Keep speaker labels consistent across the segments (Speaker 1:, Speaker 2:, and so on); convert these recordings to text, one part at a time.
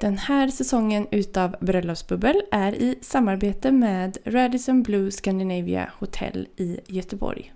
Speaker 1: Den här säsongen utav Bröllopsbubbel är i samarbete med Radisson Blue Scandinavia Hotel i Göteborg.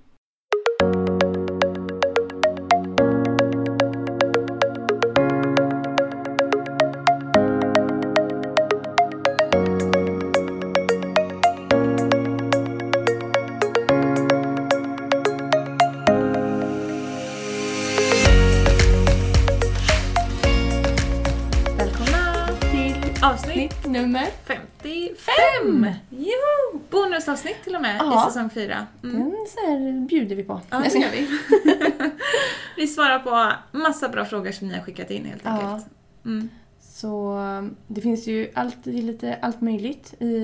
Speaker 1: Ja.
Speaker 2: i säsong 4. Mm.
Speaker 1: Den så här bjuder vi på.
Speaker 2: Ja, det gör vi. vi svarar på massa bra frågor som ni har skickat in helt
Speaker 1: Ja.
Speaker 2: enkelt. Mm.
Speaker 1: Så um, det finns ju alltid lite allt möjligt i,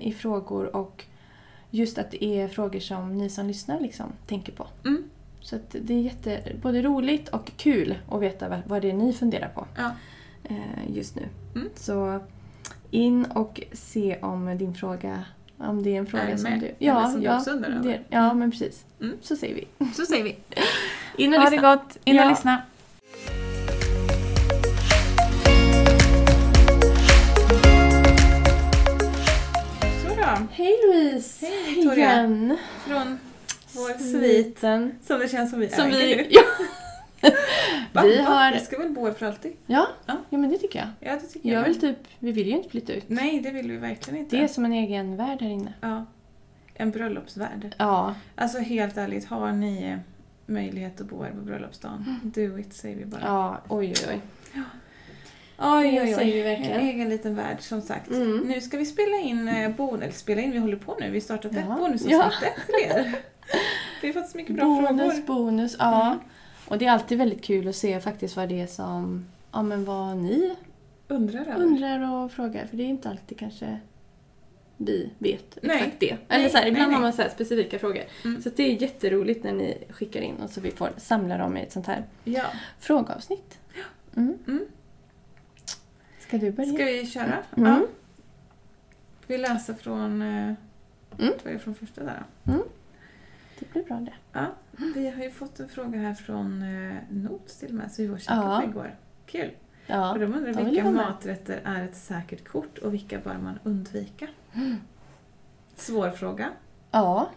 Speaker 1: i frågor och just att det är frågor som ni som lyssnar liksom tänker på.
Speaker 2: Mm.
Speaker 1: Så det är jätte, både roligt och kul att veta vad, vad det är ni funderar på
Speaker 2: Ja.
Speaker 1: eh, just nu.
Speaker 2: Mm.
Speaker 1: Så in och se om din fråga, om det är en fråga
Speaker 2: Är
Speaker 1: som du...
Speaker 2: Eller som du också
Speaker 1: det, Ja, men precis.
Speaker 2: Mm.
Speaker 1: Så säger vi.
Speaker 2: Så säger vi. In och
Speaker 1: Ha det
Speaker 2: lyssna.
Speaker 1: gott.
Speaker 2: In och
Speaker 1: Ja.
Speaker 2: lyssna.
Speaker 1: Hej Louise!
Speaker 2: Hej, Victoria.
Speaker 1: Igen!
Speaker 2: Från vår svit.
Speaker 1: Sviten.
Speaker 2: Som det känns som vi
Speaker 1: Som
Speaker 2: äger
Speaker 1: vi...
Speaker 2: nu.
Speaker 1: Ja.
Speaker 2: Va?
Speaker 1: vi har...
Speaker 2: Vi ska väl bo här för alltid?
Speaker 1: Ja,
Speaker 2: Ja.
Speaker 1: ja, men det tycker jag.
Speaker 2: Ja, det tycker
Speaker 1: Jag
Speaker 2: jag.
Speaker 1: vill typ... Vi vill ju inte flytta ut.
Speaker 2: Nej, det vill vi verkligen inte.
Speaker 1: Det är som en egen värld här inne.
Speaker 2: Ja. En bröllopsvärd.
Speaker 1: Ja.
Speaker 2: Alltså helt ärligt, har ni möjlighet att bo här på bröllopsdagen, do it säger vi bara.
Speaker 1: Ja, oj oj oj.
Speaker 2: Oj,
Speaker 1: det säger vi verkligen.
Speaker 2: En egen liten värld som sagt.
Speaker 1: Mm.
Speaker 2: Nu ska vi spela in, eh, bon, eller spela in, vi håller på nu, vi startat ett
Speaker 1: Ja.
Speaker 2: bonusavsnitt till er. Vi har fått så mycket bra
Speaker 1: bonus,
Speaker 2: frågor.
Speaker 1: bonus. Ja.
Speaker 2: Mm.
Speaker 1: Och det är alltid väldigt kul att se faktiskt vad det är som... Ja, men vad ni
Speaker 2: Undrar över.
Speaker 1: undrar och frågar. För det är inte alltid kanske vi vet
Speaker 2: Nej.
Speaker 1: exakt det.
Speaker 2: Nej,
Speaker 1: Eller så här, ibland
Speaker 2: nej.
Speaker 1: har man så specifika frågor.
Speaker 2: Mm.
Speaker 1: Så det är jätteroligt när ni skickar in och så vi får samla dem i ett sånt här
Speaker 2: Ja.
Speaker 1: frågeavsnitt. Mm.
Speaker 2: Mm.
Speaker 1: Ska du börja?
Speaker 2: Ska vi köra?
Speaker 1: Mm.
Speaker 2: Ja. Vi läser från... eh,
Speaker 1: Mm.
Speaker 2: Från första där då?
Speaker 1: Det blir bra det.
Speaker 2: Ja, vi har ju fått en fråga här från eh, Notes till och med, så vi var och käkade
Speaker 1: Ja.
Speaker 2: på igår. Kul!
Speaker 1: Ja.
Speaker 2: Och de undrar
Speaker 1: de
Speaker 2: vilka maträtter är ett säkert kort och vilka bör man undvika? Svår fråga.
Speaker 1: ja.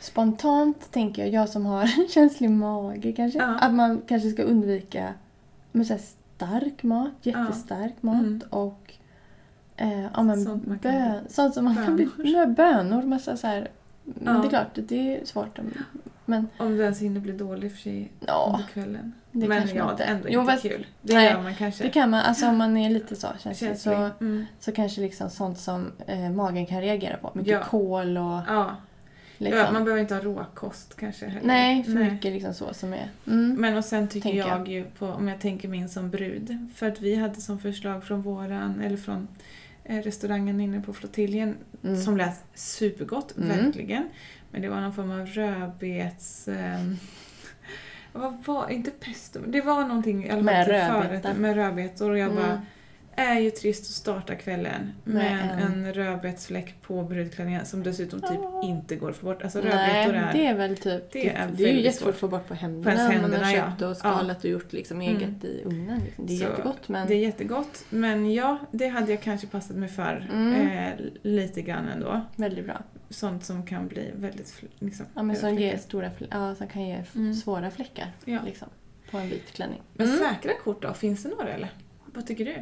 Speaker 1: Spontant tänker jag, jag som har känslig mage kanske,
Speaker 2: Ja.
Speaker 1: att man kanske ska undvika men så stark mat, jättestark mat
Speaker 2: Mm.
Speaker 1: och eh, ja, men
Speaker 2: Sånt
Speaker 1: bön, sånt som man kan bli...
Speaker 2: Bönor.
Speaker 1: Ja, bönor, massa så här.
Speaker 2: Ja.
Speaker 1: det är klart, det är svårt. om- Men
Speaker 2: Om du ens hinner bli dålig för sig
Speaker 1: ja,
Speaker 2: under kvällen.
Speaker 1: det
Speaker 2: Men ja,
Speaker 1: inte...
Speaker 2: ändå
Speaker 1: Jo,
Speaker 2: inte
Speaker 1: fast
Speaker 2: kul. Det
Speaker 1: nej,
Speaker 2: gör man kanske.
Speaker 1: Det kan man, alltså om man är lite så känslig,
Speaker 2: Känslig.
Speaker 1: så,
Speaker 2: Mm.
Speaker 1: så kanske liksom sånt som eh, magen kan reagera på. Mycket
Speaker 2: Ja.
Speaker 1: kol och
Speaker 2: Ja.
Speaker 1: liksom.
Speaker 2: ja, man behöver inte ha råkost kanske heller.
Speaker 1: Nej, för mycket liksom så som är... Mm.
Speaker 2: Men och sen tycker
Speaker 1: Tänker
Speaker 2: jag, ju på, om jag tänker min som brud, för att vi hade som förslag från våran, eller från restaurangen inne på flottiljen,
Speaker 1: Mm.
Speaker 2: som lät supergott,
Speaker 1: Mm.
Speaker 2: verkligen. Men det var någon form av rödbets... ehm, vad var, inte pesto, det var någonting i alla fall
Speaker 1: Med rödbetor.
Speaker 2: med rödbetor och jag
Speaker 1: Mm.
Speaker 2: bara är ju trist att starta kvällen med en,
Speaker 1: en-
Speaker 2: rödbetsfläck på brudklänningen som dessutom typ inte går att få bort. Alltså rödbetor är...
Speaker 1: det är väl typ...
Speaker 2: det är
Speaker 1: det, är ju jättesvårt
Speaker 2: svårt.
Speaker 1: att få bort på händerna.
Speaker 2: På
Speaker 1: om man
Speaker 2: händerna,
Speaker 1: har
Speaker 2: ja.
Speaker 1: köpt och skalat och gjort liksom
Speaker 2: Mm.
Speaker 1: eget i ugnen. Liksom. Det är
Speaker 2: Så
Speaker 1: jättegott men...
Speaker 2: Det är jättegott, men ja, det hade jag kanske passat mig för
Speaker 1: Mm.
Speaker 2: eh, lite grann ändå.
Speaker 1: Väldigt bra.
Speaker 2: Sånt som kan bli väldigt liksom,
Speaker 1: Ja, men som ger stora ja, som kan ge
Speaker 2: Mm.
Speaker 1: svåra fläckar
Speaker 2: Ja.
Speaker 1: liksom, på en vit klänning.
Speaker 2: Men
Speaker 1: Mm.
Speaker 2: säkra kort då, finns det några eller? Vad tycker du?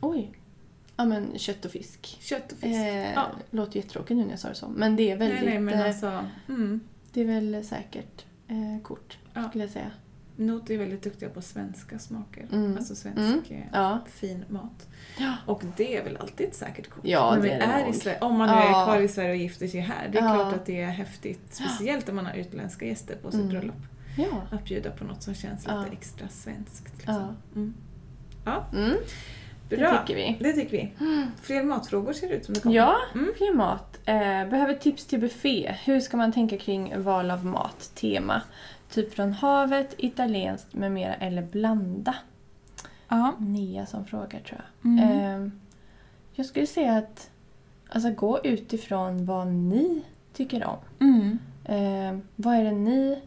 Speaker 1: Oj. Ja men kött och fisk.
Speaker 2: Kött och fisk?
Speaker 1: Eh,
Speaker 2: ja.
Speaker 1: Låter jättetråkigt nu när jag sa det så. Men det är väldigt...
Speaker 2: nej, nej, men
Speaker 1: eh,
Speaker 2: alltså, mm.
Speaker 1: Det är väl säkert eh, kort,
Speaker 2: Ja.
Speaker 1: skulle jag säga.
Speaker 2: Not är väldigt duktiga på svenska smaker.
Speaker 1: Mm.
Speaker 2: Alltså svensk
Speaker 1: Mm.
Speaker 2: eh,
Speaker 1: Ja.
Speaker 2: fin mat.
Speaker 1: Ja.
Speaker 2: Och det är väl alltid ett säkert kort?
Speaker 1: Ja,
Speaker 2: När
Speaker 1: det
Speaker 2: vi
Speaker 1: är det
Speaker 2: är i
Speaker 1: nog.
Speaker 2: Sverige, Om man nu
Speaker 1: Ja.
Speaker 2: är kvar i Sverige och gifter sig här. Det är klart att det är häftigt. Speciellt om man har utländska gäster på sitt
Speaker 1: Mm.
Speaker 2: bröllop.
Speaker 1: Ja.
Speaker 2: Att bjuda på något som känns lite extra svenskt. Liksom.
Speaker 1: Ja.
Speaker 2: Mm,
Speaker 1: det
Speaker 2: bra.
Speaker 1: tycker vi.
Speaker 2: Det tycker vi. Fler matfrågor ser det ut som det kommer.
Speaker 1: Ja,
Speaker 2: Mm.
Speaker 1: fler mat. Eh, behöver tips till buffé. Hur ska man tänka kring val av mat? Tema. Typ från havet, italienskt med mera eller blanda.
Speaker 2: Ja.
Speaker 1: Nia som frågar tror jag.
Speaker 2: Mm.
Speaker 1: Eh, jag skulle säga att alltså, gå utifrån vad ni tycker om.
Speaker 2: Mm.
Speaker 1: Eh, vad är det ni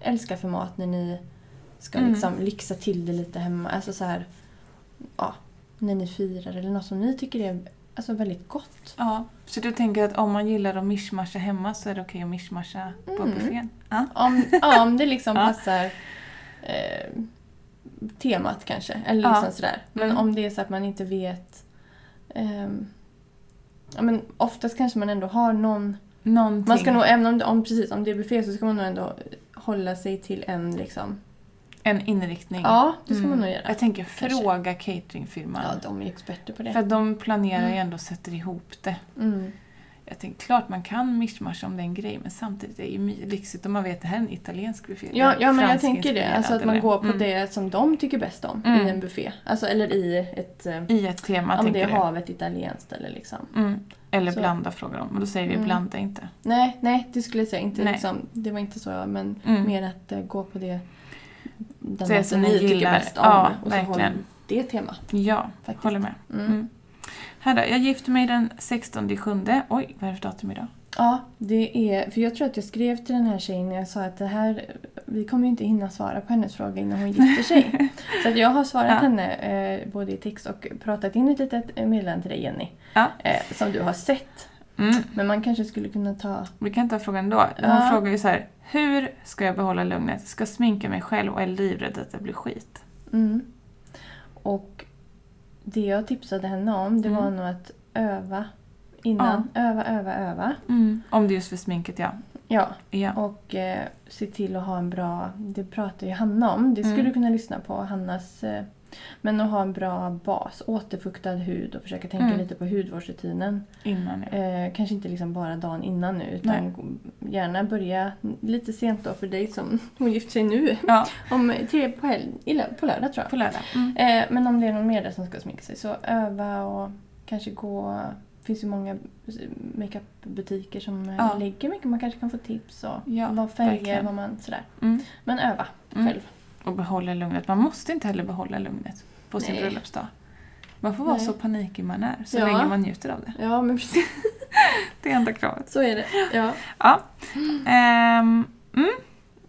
Speaker 1: älskar för mat när ni ska
Speaker 2: Mm.
Speaker 1: liksom lyxa till det lite hemma? Alltså så här, ja. När ni firar eller något som ni tycker är alltså, väldigt gott.
Speaker 2: Ja. Så du tänker att om man gillar att mischmascha hemma så är det okej att mischmascha på
Speaker 1: Mm.
Speaker 2: buffén? Ja.
Speaker 1: Om, ja, om det liksom passar eh, temat kanske. Eller
Speaker 2: Ja.
Speaker 1: liksom sådär. Men
Speaker 2: Mm.
Speaker 1: om det är så att man inte vet... ja, men oftast kanske man ändå har någon...
Speaker 2: Någonting.
Speaker 1: Man ska nog, även om, om, precis, om det är buffé så ska man nog ändå hålla sig till en liksom...
Speaker 2: En inriktning.
Speaker 1: Ja, det ska
Speaker 2: Mm.
Speaker 1: man nog göra.
Speaker 2: Jag tänker
Speaker 1: Kanske.
Speaker 2: fråga cateringfirman.
Speaker 1: Ja, de är experter på
Speaker 2: För
Speaker 1: det.
Speaker 2: att de planerar ju
Speaker 1: Mm.
Speaker 2: ändå och sätter ihop det.
Speaker 1: Mm.
Speaker 2: Jag tänker, klart man kan mischmascha om det är en grej, men samtidigt är det ju lyxigt om man vet att det här är en italiensk buffé.
Speaker 1: Ja,
Speaker 2: eller
Speaker 1: ja, men jag tänker det. Alltså att man
Speaker 2: inspirerad,
Speaker 1: går på
Speaker 2: eller- Mm.
Speaker 1: det som de tycker bäst om
Speaker 2: Mm.
Speaker 1: i en buffé. Alltså, eller i ett... eh,
Speaker 2: I ett tema,
Speaker 1: Om det är havet italienskt eller liksom.
Speaker 2: Mm. Eller
Speaker 1: Så.
Speaker 2: blanda, frågar de. Men då säger vi
Speaker 1: Mm.
Speaker 2: blanda inte.
Speaker 1: Nej, nej, det skulle jag säga inte. Liksom, det var inte så, men
Speaker 2: Mm.
Speaker 1: mer att eh, gå på det den maten
Speaker 2: som ni gillar.
Speaker 1: bäst om.
Speaker 2: Ja,
Speaker 1: och så
Speaker 2: verkligen.
Speaker 1: håll det tema.
Speaker 2: Ja,
Speaker 1: Faktiskt.
Speaker 2: håller med.
Speaker 1: Mm.
Speaker 2: Mm. Här då, jag gifte mig den 16 sjunde. Oj, vad är det för datum idag?
Speaker 1: Ja, det är... För jag tror att jag skrev till den här tjejen jag sa att det här... Vi kommer ju inte hinna svara på hennes fråga innan hon gifter sig. så att jag har svarat
Speaker 2: Ja.
Speaker 1: henne eh, både i text och pratat in ett litet meddelande till dig Jenny.
Speaker 2: Ja.
Speaker 1: Eh, som du har sett.
Speaker 2: Mm.
Speaker 1: Men man kanske skulle kunna ta...
Speaker 2: Vi kan ta frågan då. Hon
Speaker 1: Ja.
Speaker 2: frågar ju så här. Hur ska jag behålla lugnet? Ska sminka mig själv och är livrädd att det blir skit.
Speaker 1: Mm. Och det jag tipsade henne om det var
Speaker 2: Mm.
Speaker 1: nog att öva innan. Öva, öva, öva.
Speaker 2: Om det är just för sminket, ja.
Speaker 1: Ja,
Speaker 2: ja.
Speaker 1: och eh, se till att ha en bra... Det pratar ju Hanna om. Det skulle
Speaker 2: Mm.
Speaker 1: du kunna lyssna på. Hannas... Eh, men att ha en bra bas. Återfuktad hud och försöka tänka
Speaker 2: Mm.
Speaker 1: lite på hudvårdsrutinen.
Speaker 2: Innan, ja.
Speaker 1: Eh, kanske inte liksom bara dagen innan nu utan gärna börja lite sent då för dig som hon gifter sig nu.
Speaker 2: ja.
Speaker 1: Om tre på, lö- på lördag tror jag.
Speaker 2: På lördag. Mm.
Speaker 1: Eh, men om det är någon mer där som ska sminka sig så öva och kanske gå... Det finns ju många makeupbutiker som eh,
Speaker 2: Ja.
Speaker 1: lägger mycket. Man kanske kan få tips och
Speaker 2: Ja,
Speaker 1: vad färger,
Speaker 2: verkligen.
Speaker 1: vad man sådär.
Speaker 2: Mm.
Speaker 1: Men öva
Speaker 2: Mm.
Speaker 1: själv.
Speaker 2: Och behålla lugnet. Man måste inte heller behålla lugnet på sin
Speaker 1: Nej.
Speaker 2: bröllopsdag. Man får vara
Speaker 1: Nej.
Speaker 2: så panikig man är, så
Speaker 1: Ja.
Speaker 2: länge man njuter av det.
Speaker 1: Ja, men precis.
Speaker 2: Det är enda kravet.
Speaker 1: Så är det. Ja.
Speaker 2: Ja. Ehm, mm.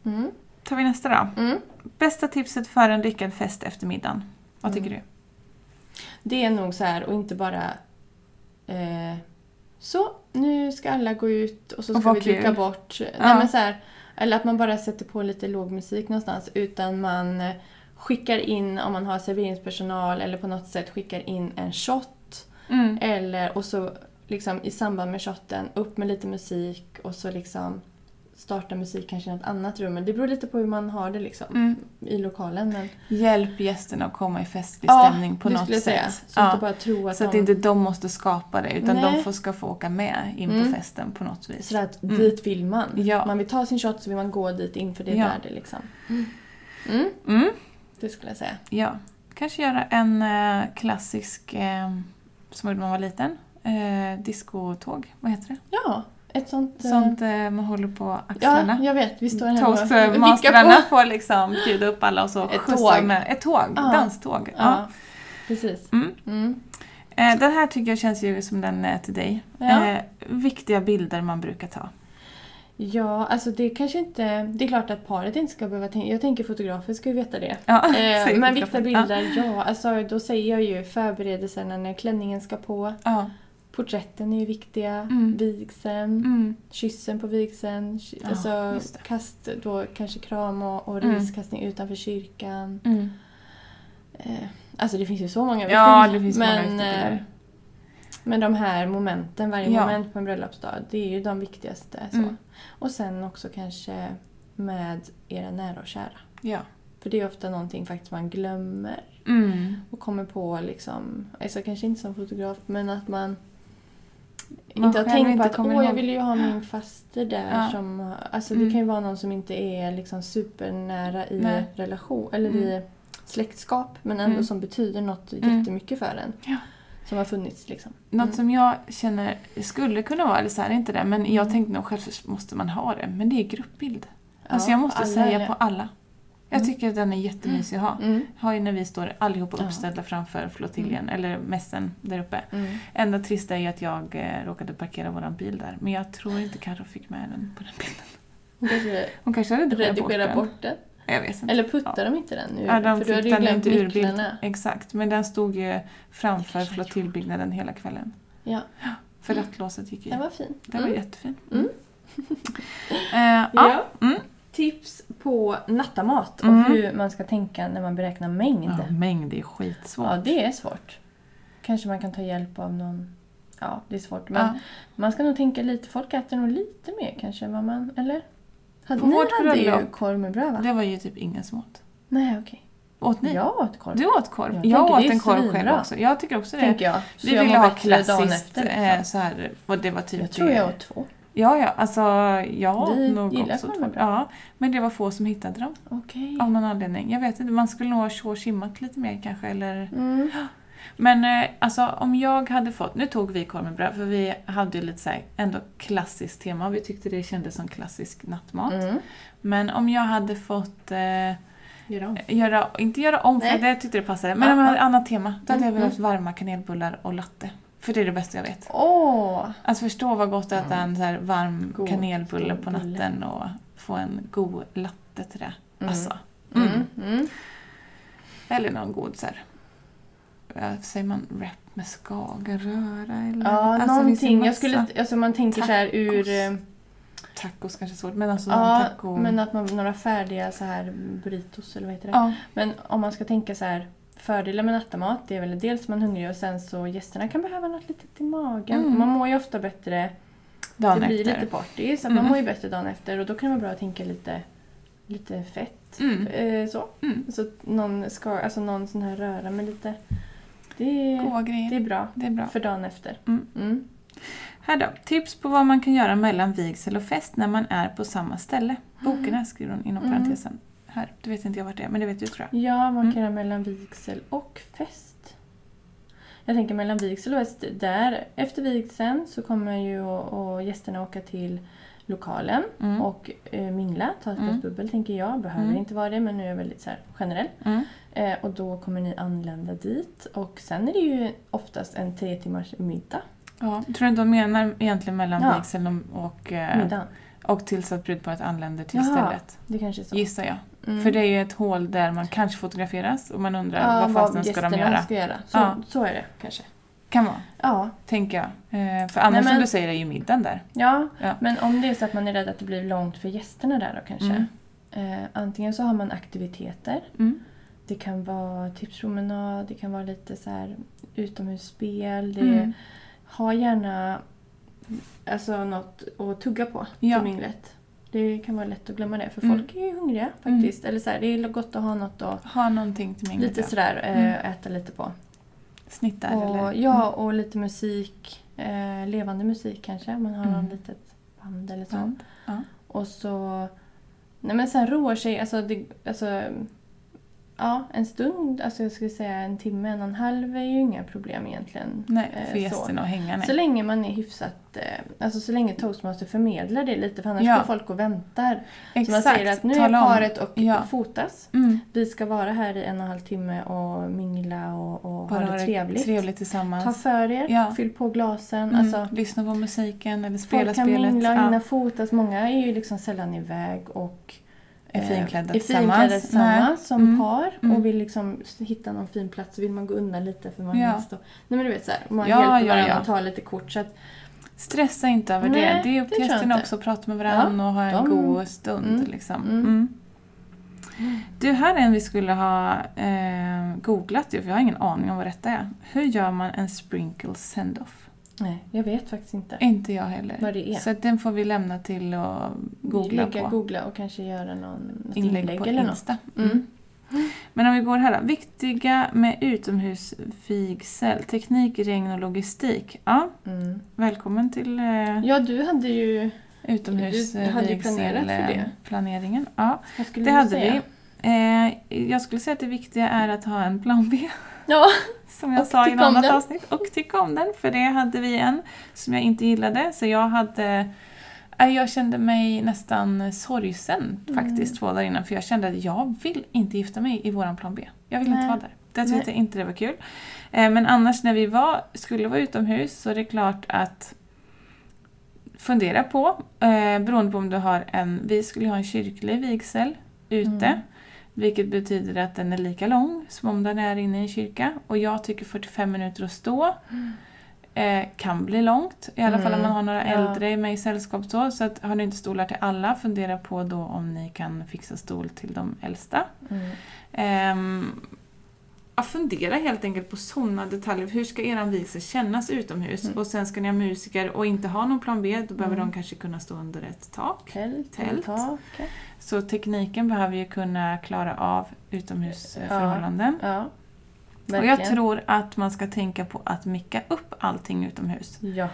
Speaker 1: Mm.
Speaker 2: Tar vi nästa då.
Speaker 1: Mm.
Speaker 2: Bästa tipset för en lyckad fest efter middagen. Vad tycker
Speaker 1: Mm.
Speaker 2: du?
Speaker 1: Det är nog så här och inte bara... Eh, så, nu ska alla gå ut och så
Speaker 2: Och
Speaker 1: ska
Speaker 2: vara
Speaker 1: vi duka bort. Nej,
Speaker 2: Ja.
Speaker 1: men så här, eller att man bara sätter på lite låg musik någonstans. Utan man eh, skickar in, om man har serveringspersonal eller på något sätt skickar in en shot.
Speaker 2: Mm.
Speaker 1: Eller, och så liksom i samband med shotten, upp med lite musik och så liksom starta musik kanske i något annat rum. Men det beror lite på hur man har det liksom
Speaker 2: Mm.
Speaker 1: i lokalen. Men,
Speaker 2: Hjälp gästerna att komma i festlig stämning på något
Speaker 1: jag säga.
Speaker 2: sätt.
Speaker 1: Så
Speaker 2: Ja.
Speaker 1: inte bara tro att
Speaker 2: Så att
Speaker 1: de...
Speaker 2: inte de måste skapa det, utan
Speaker 1: Nej.
Speaker 2: de får, ska få åka med in
Speaker 1: Mm.
Speaker 2: på festen på något vis.
Speaker 1: Så att
Speaker 2: Mm.
Speaker 1: dit vill man.
Speaker 2: Ja.
Speaker 1: Man vill ta sin shot så vill man gå dit in för det är
Speaker 2: Ja.
Speaker 1: där det liksom. Mm.
Speaker 2: Mm.
Speaker 1: Det skulle jag säga.
Speaker 2: Ja. Kanske göra en eh, klassisk, eh, som man var liten, eh, diskotåg. Vad heter det?
Speaker 1: Ja, ett sånt... eh,
Speaker 2: Sånt eh, man håller på
Speaker 1: ja,
Speaker 2: axlarna.
Speaker 1: jag vet. Vi står här
Speaker 2: Toastmasterna får liksom bjuda upp alla och så
Speaker 1: Ett tåg.
Speaker 2: med. Ett tåg,
Speaker 1: Ja.
Speaker 2: danståg. Ja.
Speaker 1: Ja, precis.
Speaker 2: Mm.
Speaker 1: Mm.
Speaker 2: Eh, den här tycker jag känns ju som den är till dig.
Speaker 1: Ja.
Speaker 2: Eh, viktiga bilder man brukar ta.
Speaker 1: Ja, alltså det kanske inte... Det är klart att paret inte ska behöva tänka... Jag tänker fotografer ska ju veta det.
Speaker 2: Ja,
Speaker 1: Eh, men viktiga bilder, ja. Alltså, då säger jag ju förberedelserna när klänningen ska på.
Speaker 2: Ja.
Speaker 1: Porträtten är ju viktiga.
Speaker 2: Mm.
Speaker 1: Vigseln.
Speaker 2: Mm.
Speaker 1: Kyssen på vigseln.
Speaker 2: Ja,
Speaker 1: alltså kast, då kanske kram och, och
Speaker 2: Mm.
Speaker 1: riskastning utanför kyrkan.
Speaker 2: Mm.
Speaker 1: Eh, alltså det finns ju så många
Speaker 2: Ja,
Speaker 1: viktiga-
Speaker 2: det finns många
Speaker 1: men,
Speaker 2: viktiga
Speaker 1: eh. Men de här momenten, varje
Speaker 2: Ja.
Speaker 1: moment på en bröllopsdag, det är ju de viktigaste. Så.
Speaker 2: Mm.
Speaker 1: Och sen också kanske med era nära och kära.
Speaker 2: Ja.
Speaker 1: För det är ofta någonting faktiskt man glömmer
Speaker 2: Mm.
Speaker 1: och kommer på liksom, alltså kanske inte som fotograf, men att man
Speaker 2: Man
Speaker 1: inte har tänkt på att åh, jag
Speaker 2: ihåg."
Speaker 1: vill ju ha min faster där
Speaker 2: Ja.
Speaker 1: som... Alltså
Speaker 2: Mm.
Speaker 1: det kan ju vara någon som inte är liksom supernära i
Speaker 2: Nej.
Speaker 1: relation, eller
Speaker 2: Mm.
Speaker 1: i släktskap, men ändå
Speaker 2: Mm.
Speaker 1: som betyder något
Speaker 2: Mm.
Speaker 1: jättemycket för en.
Speaker 2: Ja.
Speaker 1: Som har funnits liksom.
Speaker 2: Något
Speaker 1: Mm.
Speaker 2: som jag känner skulle kunna vara, eller så är inte det, men jag
Speaker 1: Mm.
Speaker 2: tänkte nog själv måste man ha det. Men det är gruppbild.
Speaker 1: Ja,
Speaker 2: alltså jag måste säga
Speaker 1: är-
Speaker 2: på alla. Jag
Speaker 1: Mm.
Speaker 2: tycker att den är jättemysig att ha.
Speaker 1: Mm.
Speaker 2: Har ju när vi står allihopa
Speaker 1: Ja.
Speaker 2: uppställda framför flottiljen, eller mässen där uppe.
Speaker 1: Mm.
Speaker 2: Enda trista är ju att jag eh, råkade parkera våran bil där. Men jag tror inte Carro fick med den på den bilden.
Speaker 1: Hon kanske
Speaker 2: Hon kanske bort den.
Speaker 1: bort den. Eller puttar de inte den ur?
Speaker 2: Ja, de
Speaker 1: för du hade ju glömt
Speaker 2: inte ur bild.
Speaker 1: nycklarna.
Speaker 2: Exakt, men den stod ju framför flottiljbyggnaden hela kvällen.
Speaker 1: Ja,
Speaker 2: För rattlåset gick i.
Speaker 1: den var fin.
Speaker 2: Den var
Speaker 1: Mm.
Speaker 2: jättefin.
Speaker 1: Mm.
Speaker 2: Ja.
Speaker 1: Ja.
Speaker 2: Mm.
Speaker 1: Tips på nattamat och
Speaker 2: Mm.
Speaker 1: hur man ska tänka när man beräknar mängd.
Speaker 2: ja, mängd är skitsvårt.
Speaker 1: Ja, det är svårt. Kanske man kan ta hjälp av någon... Ja, det är svårt. Men
Speaker 2: Ja.
Speaker 1: man ska nog tänka lite. Folk äter nog lite mer kanske än vad man... Eller? Hade, ni hade ju korv med bröd va?
Speaker 2: Det var ju typ ingen som åt.
Speaker 1: Nej, okej.
Speaker 2: Åt ni?
Speaker 1: Jag åt korv.
Speaker 2: Du åt korv?
Speaker 1: Jag
Speaker 2: Jag, åt en korv själv också. Jag tycker också det.
Speaker 1: Tänker jag. Så
Speaker 2: Vi ville ha klassiskt
Speaker 1: efter, liksom.
Speaker 2: eh, så här, och det var typ
Speaker 1: Jag tror jag åt två.
Speaker 2: Ja, ja, alltså jag åt
Speaker 1: Vi
Speaker 2: nog
Speaker 1: gillar
Speaker 2: också
Speaker 1: korv
Speaker 2: två.
Speaker 1: med bröd.
Speaker 2: Ja, men det var få som hittade dem
Speaker 1: Okej.
Speaker 2: av någon anledning. Jag vet inte, man skulle nog ha tjå-tjimmat lite mer kanske eller...
Speaker 1: Mm.
Speaker 2: Men eh, alltså om jag hade fått, nu tog vi korv med bröd för vi hade ju lite så här, ändå klassiskt tema vi tyckte det kändes som klassisk nattmat.
Speaker 1: Mm.
Speaker 2: Men om jag hade fått eh,
Speaker 1: Gör om.
Speaker 2: göra, inte göra om för
Speaker 1: Nej.
Speaker 2: det tyckte jag passade, men
Speaker 1: Ja,
Speaker 2: om jag hade ett annat tema, då hade jag
Speaker 1: Mm,
Speaker 2: velat haft varma kanelbullar och latte. För det är det bästa jag vet.
Speaker 1: Åh!
Speaker 2: Alltså förstå vad gott det är att äta en så här varm
Speaker 1: God,
Speaker 2: kanelbulle på natten och få en god latte till det.
Speaker 1: Mm.
Speaker 2: Alltså.
Speaker 1: Mm.
Speaker 2: Mm.
Speaker 1: Mm.
Speaker 2: Eller någon god så här, säger man, wrap med skagenröra eller?
Speaker 1: Ja,
Speaker 2: Alltså,
Speaker 1: någonting. Jag skulle, alltså man tänker så här ur...
Speaker 2: Tacos.
Speaker 1: eh,
Speaker 2: Tacos kanske är svårt, men alltså
Speaker 1: Ja,
Speaker 2: taco...
Speaker 1: men att man några färdiga så här burritos eller vad heter det?
Speaker 2: ja,
Speaker 1: Men om man ska tänka så här fördelar med nattamat det är väl dels man är hungrig och sen så gästerna kan behöva något litet i magen.
Speaker 2: Mm.
Speaker 1: Man mår ju ofta bättre.
Speaker 2: dagen
Speaker 1: det blir
Speaker 2: efter.
Speaker 1: lite party så att
Speaker 2: Mm.
Speaker 1: man mår ju bättre dagen efter och då kan det vara bra att tänka lite, lite fett.
Speaker 2: Mm.
Speaker 1: Eh, så.
Speaker 2: Mm.
Speaker 1: Så att någon, ska, alltså någon sån här röra med lite. Det, är-
Speaker 2: Goda grejer.
Speaker 1: det är bra
Speaker 2: Det är bra.
Speaker 1: för dagen efter.
Speaker 2: Mm. Här då. Tips på vad man kan göra mellan vigsel och fest när man är på samma ställe. Boken här skriver hon inom parentesen. Här, det vet inte jag vart det är, men det vet du tror jag.
Speaker 1: Ja, man
Speaker 2: Mm.
Speaker 1: kan göra mellan vigsel och fest. Jag tänker mellan vigsel och fest. Där, efter vigseln så kommer ju och, och gästerna åka till lokalen
Speaker 2: Mm.
Speaker 1: och eh, mingla, ta ett glas
Speaker 2: Mm.
Speaker 1: bubbel tänker jag. Behöver
Speaker 2: Mm.
Speaker 1: inte vara det men nu är jag väldigt så här, generell.
Speaker 2: Mm.
Speaker 1: Eh, och då kommer ni anlända dit och sen är det ju oftast en tre timmars middag.
Speaker 2: Ja, tror du inte de menar egentligen mellan
Speaker 1: Ja.
Speaker 2: vigseln och, och, eh, och tills att brudparet anländer till
Speaker 1: Jaha.
Speaker 2: stället?
Speaker 1: Det kanske är så.
Speaker 2: Gissar jag.
Speaker 1: Mm.
Speaker 2: För det är ju ett hål där man kanske fotograferas och man undrar
Speaker 1: ja,
Speaker 2: vad fasen ska de göra.
Speaker 1: ska göra. Så,
Speaker 2: Ja.
Speaker 1: så är det kanske.
Speaker 2: Kan vara,
Speaker 1: Ja,
Speaker 2: tänker jag. Eh, för annars
Speaker 1: Nej, men-
Speaker 2: som du säger är ju middagen där.
Speaker 1: Ja,
Speaker 2: Ja.
Speaker 1: men om det är så att man är rädd att det blir långt för gästerna där då kanske.
Speaker 2: Mm.
Speaker 1: Eh, antingen så har man aktiviteter.
Speaker 2: Mm.
Speaker 1: Det kan vara tipspromenad, det kan vara lite så här utomhusspel. Det,
Speaker 2: Mm.
Speaker 1: Ha gärna alltså, något att tugga på
Speaker 2: Ja.
Speaker 1: till minglet. Det kan vara lätt att glömma det för
Speaker 2: Mm.
Speaker 1: folk är ju hungriga faktiskt. Eller så här, det är gott att ha något att
Speaker 2: Ha någonting till minglet.
Speaker 1: lite sådär eh,
Speaker 2: Mm.
Speaker 1: äta lite på.
Speaker 2: Snittar
Speaker 1: Och,
Speaker 2: eller?
Speaker 1: ja, och lite musik. Eh, levande musik kanske. Man har
Speaker 2: Mm.
Speaker 1: någon litet band eller så.
Speaker 2: Ja.
Speaker 1: Och så... Nej men sen roar sig, alltså, det, alltså... Ja, en stund, alltså jag skulle säga en timme, en och en halv är ju inga problem egentligen.
Speaker 2: Nej,
Speaker 1: Eh,
Speaker 2: för gästerna att hänga nej.
Speaker 1: Så länge man är hyfsat... Eh, alltså så länge toastmaster förmedlar det lite, för annars
Speaker 2: Ja.
Speaker 1: går folk och väntar. Så man
Speaker 2: Exakt,
Speaker 1: säger att nu är paret och
Speaker 2: Ja.
Speaker 1: fotas.
Speaker 2: Mm.
Speaker 1: Vi ska vara här i en och en halv timme och mingla och, och
Speaker 2: Bara
Speaker 1: ha det trevligt.
Speaker 2: trevligt tillsammans.
Speaker 1: Ta för er,
Speaker 2: Ja.
Speaker 1: fyll på glasen.
Speaker 2: Mm.
Speaker 1: Alltså,
Speaker 2: Lyssna på musiken eller spela
Speaker 1: folk kan
Speaker 2: spelet.
Speaker 1: mingla och
Speaker 2: Ja.
Speaker 1: hinna fotas. Många är ju liksom sällan iväg och
Speaker 2: Är finklädda
Speaker 1: är
Speaker 2: tillsammans.
Speaker 1: tillsammans som
Speaker 2: Mm.
Speaker 1: par
Speaker 2: Mm.
Speaker 1: och vill liksom hitta någon fin plats så vill man gå undan lite för man
Speaker 2: Ja.
Speaker 1: stå... Nej men du vet såhär, man
Speaker 2: Ja,
Speaker 1: hjälper
Speaker 2: ja,
Speaker 1: varandra
Speaker 2: ja.
Speaker 1: och tar lite kort så att
Speaker 2: Stressa inte över
Speaker 1: Nej,
Speaker 2: det. Det är upp till gästerna också att prata med varandra och ha en
Speaker 1: de-
Speaker 2: god stund.
Speaker 1: Mm.
Speaker 2: Liksom.
Speaker 1: Mm.
Speaker 2: Mm. Du, här är en vi skulle ha eh, googlat ju, för jag har ingen aning om vad detta är. Hur gör man en sprinkle send-off?
Speaker 1: Nej, jag vet faktiskt inte.
Speaker 2: Inte jag heller.
Speaker 1: Vad det är.
Speaker 2: Så den får vi lämna till att googla
Speaker 1: Lägga,
Speaker 2: på.
Speaker 1: googla och kanske göra någon, något
Speaker 2: Inlägg,
Speaker 1: inlägg,
Speaker 2: på
Speaker 1: eller.
Speaker 2: Insta.
Speaker 1: Mm.
Speaker 2: Men om vi går här då. Viktiga med utomhusvigsel. Teknik, regn och logistik. Ja,
Speaker 1: Mm.
Speaker 2: välkommen till eh,
Speaker 1: Ja, du hade ju...
Speaker 2: utomhusvigsel.
Speaker 1: Du hade ju planerat för det.
Speaker 2: eh, Planeringen. Ja, det hade
Speaker 1: säga?
Speaker 2: vi. Eh, jag skulle säga att det viktiga är att ha en plan B.
Speaker 1: Ja,
Speaker 2: Som jag
Speaker 1: Och
Speaker 2: sa i ett annat
Speaker 1: den.
Speaker 2: avsnitt. Och tycka om den. För det hade vi en som jag inte gillade. Så jag hade... nej, Jag kände mig nästan sorgsen
Speaker 1: Mm.
Speaker 2: faktiskt två dagar innan. För jag kände att jag vill inte gifta mig i våran plan B. Jag vill
Speaker 1: Nej.
Speaker 2: inte vara där. Det
Speaker 1: Nej.
Speaker 2: tyckte jag inte det var kul. Eh, Men annars när vi var, skulle vara utomhus så är det klart att fundera på, eh, beroende på om du har en, vi skulle ha en kyrklig vigsel ute.
Speaker 1: Mm.
Speaker 2: Vilket betyder att den är lika lång som om den är inne i en kyrka. Och jag tycker 45 minuter att stå eh, kan bli långt. I alla fall om
Speaker 1: Mm.
Speaker 2: man har några
Speaker 1: Ja.
Speaker 2: äldre med i sällskap. Så, så att, har ni inte stolar till alla, fundera på då om ni kan fixa stol till de äldsta.
Speaker 1: Mm.
Speaker 2: Ehm, ja, fundera helt enkelt på sådana detaljer. Hur ska er vigsel kännas utomhus?
Speaker 1: Mm.
Speaker 2: Och sen ska ni ha musiker och inte ha någon plan B, då behöver
Speaker 1: Mm.
Speaker 2: de kanske kunna stå under ett tak.
Speaker 1: Tält,
Speaker 2: Tält.
Speaker 1: tak.
Speaker 2: Så tekniken behöver ju kunna klara av utomhusförhållanden.
Speaker 1: Ja,
Speaker 2: Och
Speaker 1: verkligen.
Speaker 2: jag tror att man ska tänka på att micka upp allting utomhus.
Speaker 1: Ja,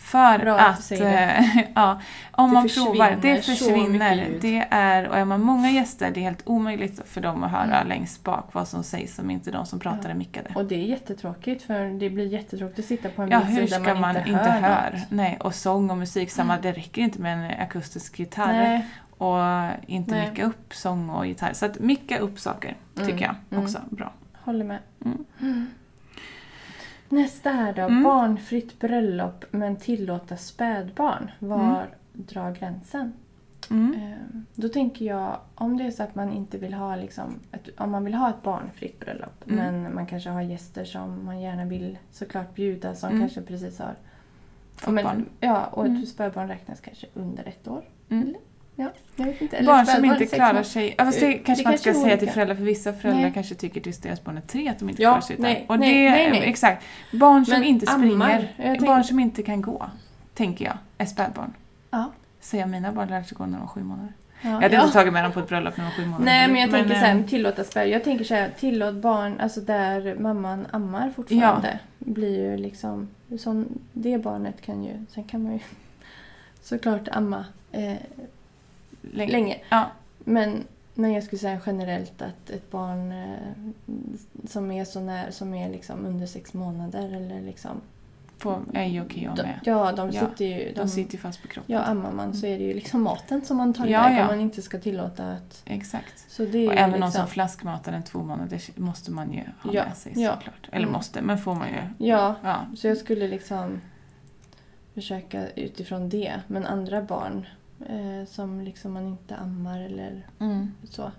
Speaker 2: För
Speaker 1: Bra att
Speaker 2: att,
Speaker 1: säger
Speaker 2: eh, ja, om
Speaker 1: Det
Speaker 2: man provar, det
Speaker 1: försvinner.
Speaker 2: Det är, och är man många gäster, det är helt omöjligt för dem att höra
Speaker 1: Mm.
Speaker 2: längst bak vad som sägs om inte de som pratar
Speaker 1: Ja.
Speaker 2: är mickade.
Speaker 1: och det är jättetråkigt för det blir jättetråkigt att sitta på en
Speaker 2: Ja, hur
Speaker 1: där man,
Speaker 2: man
Speaker 1: inte,
Speaker 2: inte
Speaker 1: hör,
Speaker 2: hör? Nej, och sång och musik, samma, det räcker inte med en akustisk gitarr.
Speaker 1: Nej,
Speaker 2: Och inte
Speaker 1: Nej.
Speaker 2: micka upp sång och gitarr. Så att micka upp saker tycker
Speaker 1: Mm,
Speaker 2: jag
Speaker 1: mm.
Speaker 2: också bra.
Speaker 1: håller med.
Speaker 2: Mm.
Speaker 1: Nästa här då.
Speaker 2: Mm.
Speaker 1: Barnfritt bröllop men tillåta spädbarn. Var drar gränsen?
Speaker 2: Mm.
Speaker 1: Ehm, Då tänker jag, om det är så att man inte vill ha liksom, ett, om man vill ha ett barnfritt bröllop
Speaker 2: Mm.
Speaker 1: men man kanske har gäster som man gärna vill såklart bjuda som
Speaker 2: Mm.
Speaker 1: kanske precis har
Speaker 2: Fått
Speaker 1: men,
Speaker 2: barn.
Speaker 1: Ja, och ett
Speaker 2: Mm.
Speaker 1: spädbarn räknas kanske under ett år.
Speaker 2: Mm.
Speaker 1: Ja,
Speaker 2: Barn som inte klarar sig. Ja, fast det
Speaker 1: Det
Speaker 2: kanske man inte ska säga till föräldrar för vissa föräldrar
Speaker 1: Nej.
Speaker 2: kanske tycker tills deras barn är tre att de inte
Speaker 1: Ja,
Speaker 2: klarar sig utan.
Speaker 1: nej,
Speaker 2: Och
Speaker 1: nej,
Speaker 2: det,
Speaker 1: nej, nej.
Speaker 2: Exakt. Barn som
Speaker 1: Men
Speaker 2: inte
Speaker 1: ammar,
Speaker 2: springer,
Speaker 1: tänker-
Speaker 2: barn som inte kan gå, tänker jag, är spädbarn.
Speaker 1: Ja.
Speaker 2: Säger mina barn lärde sig gå när de var sju månader.
Speaker 1: Ja,
Speaker 2: Jag hade
Speaker 1: ja.
Speaker 2: inte tagit med dem på ett bröllop när de var sju månader.
Speaker 1: Nej, men jag tänker
Speaker 2: eh,
Speaker 1: så här, tillåta spärr. Jag tänker så här, tillåt barn, alltså där mamman ammar fortfarande, blir ju liksom, som det barnet kan ju, sen kan man ju såklart amma eh,
Speaker 2: länge.
Speaker 1: länge.
Speaker 2: Ja,
Speaker 1: Men, men jag skulle säga generellt att ett barn eh, som är så när, som är liksom under sex månader eller liksom,
Speaker 2: på, är ju okej
Speaker 1: de,
Speaker 2: med.
Speaker 1: ja de sitter ju,
Speaker 2: De sitter ju fast på kroppen.
Speaker 1: ja ammar man så är det ju liksom maten som man tar
Speaker 2: Ja,
Speaker 1: iväg
Speaker 2: ja.
Speaker 1: om man inte ska tillåta att,
Speaker 2: Exakt.
Speaker 1: så det är
Speaker 2: Och även
Speaker 1: liksom,
Speaker 2: någon som flaskmatar en två månader måste man ju ha
Speaker 1: Ja,
Speaker 2: med sig
Speaker 1: ja.
Speaker 2: såklart. Eller
Speaker 1: Mm.
Speaker 2: måste, men får man ju.
Speaker 1: Ja,
Speaker 2: Ja.
Speaker 1: Så jag skulle liksom försöka utifrån det. Men andra barn eh, som liksom man inte ammar eller
Speaker 2: Mm.
Speaker 1: så.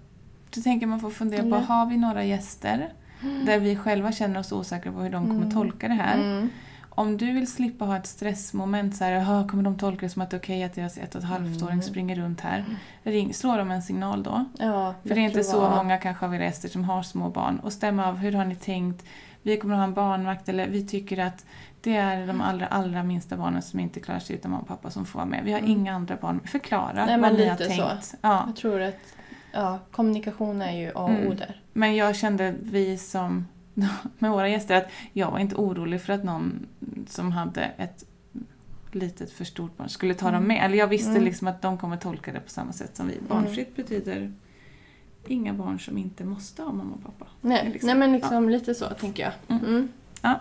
Speaker 2: Så tänker man får fundera på,
Speaker 1: Eller?
Speaker 2: har vi några gäster där vi själva känner oss osäkra på hur de kommer
Speaker 1: Mm.
Speaker 2: tolka det här?
Speaker 1: Mm.
Speaker 2: Om du vill slippa ha ett stressmoment så här, "Jaha, kommer de tolka det som att det är okej att deras ett och ett halvt-åring
Speaker 1: Mm.
Speaker 2: springer runt här? Ring, slå dem en signal då.
Speaker 1: Ja,
Speaker 2: För det är inte så
Speaker 1: vara-
Speaker 2: många kanske av era gäster som har små barn. Och stämma av, hur har ni tänkt? Vi kommer att ha en barnvakt eller vi tycker att det är de allra, allra minsta barnen som inte klarar sig utan mamma och pappa som får vara med. Vi har
Speaker 1: Mm.
Speaker 2: inga andra barn. Förklara
Speaker 1: Nej,
Speaker 2: vad ni har
Speaker 1: så.
Speaker 2: tänkt. Ja.
Speaker 1: Jag tror att ja, kommunikation är ju A och O
Speaker 2: Mm.
Speaker 1: där.
Speaker 2: Men jag kände, vi som med våra gäster, att jag var inte orolig för att någon som hade ett litet för stort barn skulle ta dem
Speaker 1: Mm.
Speaker 2: med. Eller jag visste
Speaker 1: Mm.
Speaker 2: liksom att de kommer tolka det på samma sätt som vi. Barnfritt betyder inga barn som inte måste ha mamma och pappa.
Speaker 1: Nej,
Speaker 2: Liksom.
Speaker 1: nej men liksom lite så tänker jag.
Speaker 2: Mm.
Speaker 1: Mm.
Speaker 2: Ja.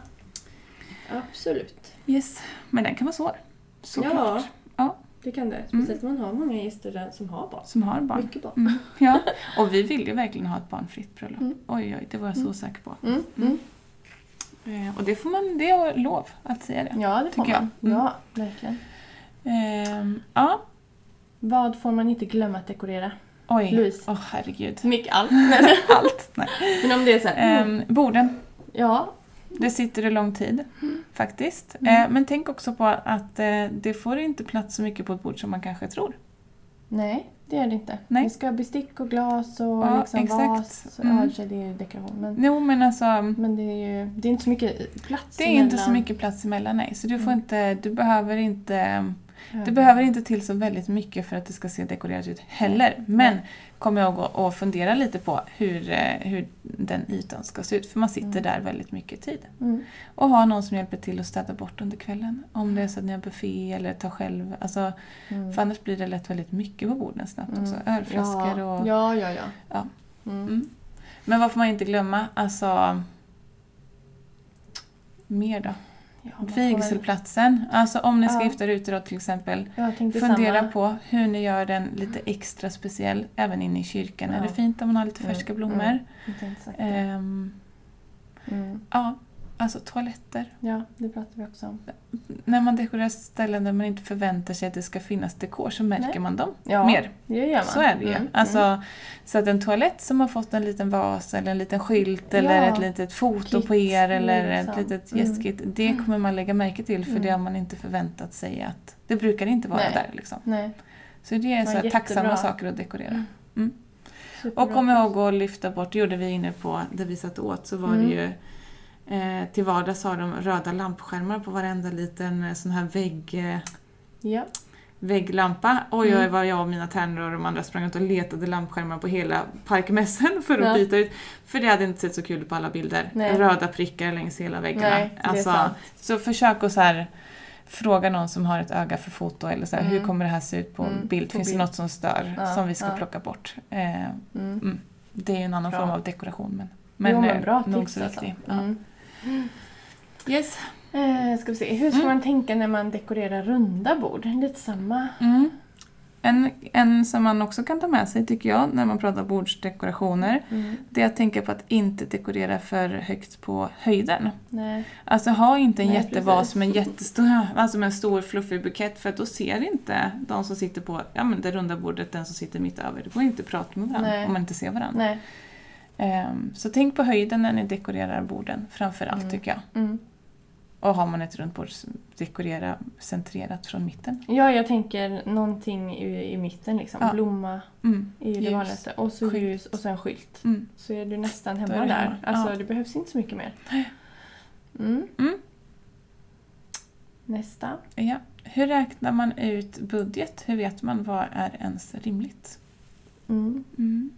Speaker 1: Absolut.
Speaker 2: Yes, men den kan vara svår. Såklart.
Speaker 1: Ja,
Speaker 2: Ja.
Speaker 1: det kan det. Speciellt om man har många gäster som har barn.
Speaker 2: Som har barn.
Speaker 1: Mycket barn.
Speaker 2: Mm. Ja, och vi vill ju verkligen ha ett barnfritt bröllop.
Speaker 1: Mm.
Speaker 2: Oj, oj, det var jag så
Speaker 1: Mm.
Speaker 2: säker på.
Speaker 1: Mm. Mm.
Speaker 2: Eh, och det får man, det är lov att säga det.
Speaker 1: Ja, det får man.
Speaker 2: Mm.
Speaker 1: Ja, verkligen.
Speaker 2: Ehm, ja,
Speaker 1: Vad får man inte glömma att dekorera?
Speaker 2: oj.
Speaker 1: Louise.
Speaker 2: Åh herregud.
Speaker 1: Mycket allt.
Speaker 2: Allt. Nej.
Speaker 1: Men om det är så här, mm,
Speaker 2: Ehm, borden.
Speaker 1: ja,
Speaker 2: Det sitter i lång tid faktiskt.
Speaker 1: Mm.
Speaker 2: Eh, men tänk också på att eh, det får inte plats så mycket på ett bord som man kanske tror.
Speaker 1: nej det är det inte.
Speaker 2: Nej.
Speaker 1: Vi ska ha bestick och glas och
Speaker 2: Ja,
Speaker 1: liksom
Speaker 2: exakt.
Speaker 1: vas.
Speaker 2: Mm.
Speaker 1: Ja, det är ju dekoration. Men,
Speaker 2: Jo men alltså,
Speaker 1: men det är ju det är inte så mycket plats
Speaker 2: det är inte så
Speaker 1: emellan.
Speaker 2: mycket plats emellan nej. Så du får
Speaker 1: Mm.
Speaker 2: inte, du behöver inte. Det behöver inte till så väldigt mycket för att det ska se dekorerat ut heller. Men kom ihåg att fundera lite på hur, eh, hur den ytan ska se ut. För man sitter
Speaker 1: Mm.
Speaker 2: där väldigt mycket tid.
Speaker 1: Mm.
Speaker 2: Och ha någon som hjälper till att städa bort under kvällen. Om det är så att ni har buffé eller tar själv. Alltså,
Speaker 1: Mm.
Speaker 2: För annars blir det lätt väldigt mycket på borden snabbt också.
Speaker 1: Mm.
Speaker 2: Ölflaskor
Speaker 1: ja.
Speaker 2: och...
Speaker 1: Ja, ja, ja.
Speaker 2: Ja.
Speaker 1: Mm.
Speaker 2: Mm. Men vad får man inte glömma? Alltså... Mer då?
Speaker 1: Ja,
Speaker 2: Vigselplatsen. Alltså om ni ska
Speaker 1: Ja.
Speaker 2: gifta er ute då till exempel. Fundera
Speaker 1: samma.
Speaker 2: på hur ni gör den lite extra speciell även inne i kyrkan. Är
Speaker 1: Ja.
Speaker 2: det fint om man har lite
Speaker 1: Mm,
Speaker 2: färska
Speaker 1: mm.
Speaker 2: blommor?
Speaker 1: Sagt det.
Speaker 2: Ehm,
Speaker 1: Mm.
Speaker 2: ja, Alltså toaletter.
Speaker 1: Ja, det pratar vi också om.
Speaker 2: När man dekorerar ställen där man inte förväntar sig att det ska finnas dekor så märker
Speaker 1: Nej.
Speaker 2: man dem
Speaker 1: Ja,
Speaker 2: mer.
Speaker 1: det gör man.
Speaker 2: Så är det ju.
Speaker 1: Mm,
Speaker 2: Alltså,
Speaker 1: mm.
Speaker 2: Så att en toalett som har fått en liten vas eller en liten skylt eller
Speaker 1: Ja.
Speaker 2: ett litet foto
Speaker 1: Kit,
Speaker 2: på er eller
Speaker 1: liksom.
Speaker 2: ett litet
Speaker 1: Mm.
Speaker 2: gästkit. Det kommer man lägga märke till för
Speaker 1: Mm.
Speaker 2: det har man inte förväntat sig att... Det brukar inte vara
Speaker 1: Nej.
Speaker 2: där liksom.
Speaker 1: Nej.
Speaker 2: Så det är så här tacksamma saker att dekorera.
Speaker 1: Mm.
Speaker 2: Och kom ihåg att lyfta bort, det gjorde vi inne på där vi satt åt, så var
Speaker 1: Mm.
Speaker 2: det ju eh, till vardags har de röda lampskärmar på varenda liten eh, sån här vägg, eh,
Speaker 1: Ja.
Speaker 2: vägglampa. Oj, oj,
Speaker 1: Mm.
Speaker 2: vad jag och mina tärnor och de andra sprang ut och letade lampskärmar på hela parkmässen för att
Speaker 1: Ja.
Speaker 2: byta ut. För det hade inte sett så kul ut på alla bilder.
Speaker 1: Nej.
Speaker 2: Röda prickar längs hela väggarna.
Speaker 1: Nej, det sant.
Speaker 2: så försök att så här, fråga någon som har ett öga för foto eller så här,
Speaker 1: Mm.
Speaker 2: hur kommer det här se ut på
Speaker 1: Mm,
Speaker 2: bild?
Speaker 1: på
Speaker 2: Finns det
Speaker 1: bild.
Speaker 2: något som stör
Speaker 1: Ja,
Speaker 2: som vi ska
Speaker 1: ja.
Speaker 2: plocka bort? Eh,
Speaker 1: Mm.
Speaker 2: det är ju en annan
Speaker 1: Bra.
Speaker 2: form av dekoration men,
Speaker 1: Men, jo,
Speaker 2: eh,
Speaker 1: men bra
Speaker 2: nog
Speaker 1: tips
Speaker 2: så
Speaker 1: alltså.
Speaker 2: viktig. Ja. Yes.
Speaker 1: Eh, ska vi se. Hur ska
Speaker 2: Mm.
Speaker 1: man tänka när man dekorerar runda bord? Lite samma.
Speaker 2: Mm. En, en som man också kan ta med sig tycker jag när man pratar bordsdekorationer
Speaker 1: Mm.
Speaker 2: det är att tänka på att inte dekorera för högt på höjden.
Speaker 1: Nej.
Speaker 2: Alltså ha inte en
Speaker 1: Nej,
Speaker 2: jättevas med en jättestor, alltså med en stor fluffig bukett för att då ser inte de som sitter på ja, men det runda bordet den som sitter mitt över. Det går inte att prata med varandra
Speaker 1: Nej.
Speaker 2: om man inte ser varandra.
Speaker 1: Nej.
Speaker 2: Ehm, så tänk på höjden när ni dekorerar borden framför allt
Speaker 1: Mm.
Speaker 2: tycker jag.
Speaker 1: Mm.
Speaker 2: Och har man ett runt bord, dekorera centrerat från mitten.
Speaker 1: Ja, jag tänker någonting i, i mitten liksom.
Speaker 2: Ja.
Speaker 1: Blomma
Speaker 2: Mm.
Speaker 1: är ju det vanligaste. Och så
Speaker 2: Skylt.
Speaker 1: ljus och sen skylt.
Speaker 2: Mm.
Speaker 1: Så är du nästan hemma
Speaker 2: du
Speaker 1: där.
Speaker 2: hemma.
Speaker 1: Alltså
Speaker 2: Ja.
Speaker 1: det behövs inte så mycket mer. Mm.
Speaker 2: Mm.
Speaker 1: Nästa.
Speaker 2: Ja. Hur räknar man ut budget? Hur vet man vad är ens rimligt?
Speaker 1: Mm.
Speaker 2: Mm.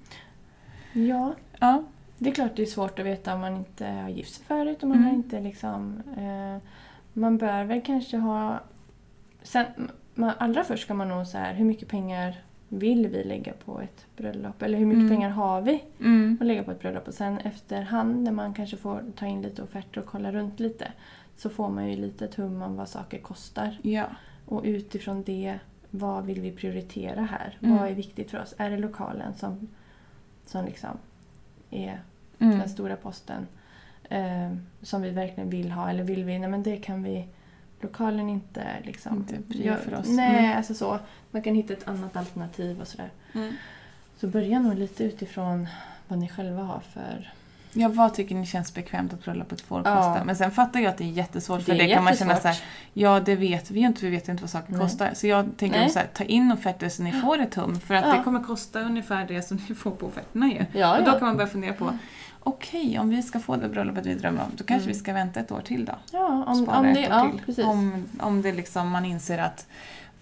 Speaker 1: Ja,
Speaker 2: Ja.
Speaker 1: det är klart det är svårt att veta om man inte har gift sig förut och man
Speaker 2: Mm.
Speaker 1: har inte liksom... Eh, man bör väl kanske ha... Sen, man, allra först ska man nog så här, hur mycket pengar vill vi lägga på ett bröllop? Eller hur mycket
Speaker 2: Mm.
Speaker 1: pengar har vi
Speaker 2: Mm.
Speaker 1: att lägga på ett bröllop? Och sen efterhand när man kanske får ta in lite offerter och kolla runt lite så får man ju lite ett hum om vad saker kostar.
Speaker 2: Ja.
Speaker 1: Och utifrån det, vad vill vi prioritera här?
Speaker 2: Mm.
Speaker 1: Vad är viktigt för oss? Är det lokalen som, som liksom är
Speaker 2: Mm.
Speaker 1: den stora posten eh, som vi verkligen vill ha? Eller vill vi, nej men det kan vi, lokalen inte liksom...
Speaker 2: Inte
Speaker 1: Ja,
Speaker 2: för oss.
Speaker 1: Nej,
Speaker 2: Mm.
Speaker 1: alltså så. Man kan hitta ett annat alternativ och sådär.
Speaker 2: Mm.
Speaker 1: Så börja nog lite utifrån vad ni själva har för...
Speaker 2: Ja, vad tycker ni känns bekvämt att bröllopet får
Speaker 1: Ja.
Speaker 2: kosta? Men sen fattar jag att det är jättesvårt för
Speaker 1: Det
Speaker 2: det, kan man känna så här, ja det vet vi ju inte, vi vet inte vad saker
Speaker 1: Nej.
Speaker 2: kostar. Så jag tänker
Speaker 1: Nej.
Speaker 2: så här, ta in offerter så ni får ett hum för att
Speaker 1: Ja.
Speaker 2: det kommer kosta ungefär det som ni får på offerterna ju.
Speaker 1: Ja,
Speaker 2: och då
Speaker 1: ja.
Speaker 2: kan man börja fundera på, okej om vi ska få det bröllopet vi drömmer om, då kanske
Speaker 1: Mm.
Speaker 2: vi ska vänta ett år till då.
Speaker 1: Ja, om,
Speaker 2: Spara
Speaker 1: om
Speaker 2: ett
Speaker 1: det...
Speaker 2: år
Speaker 1: Ja,
Speaker 2: till.
Speaker 1: precis.
Speaker 2: Om, om det liksom man inser att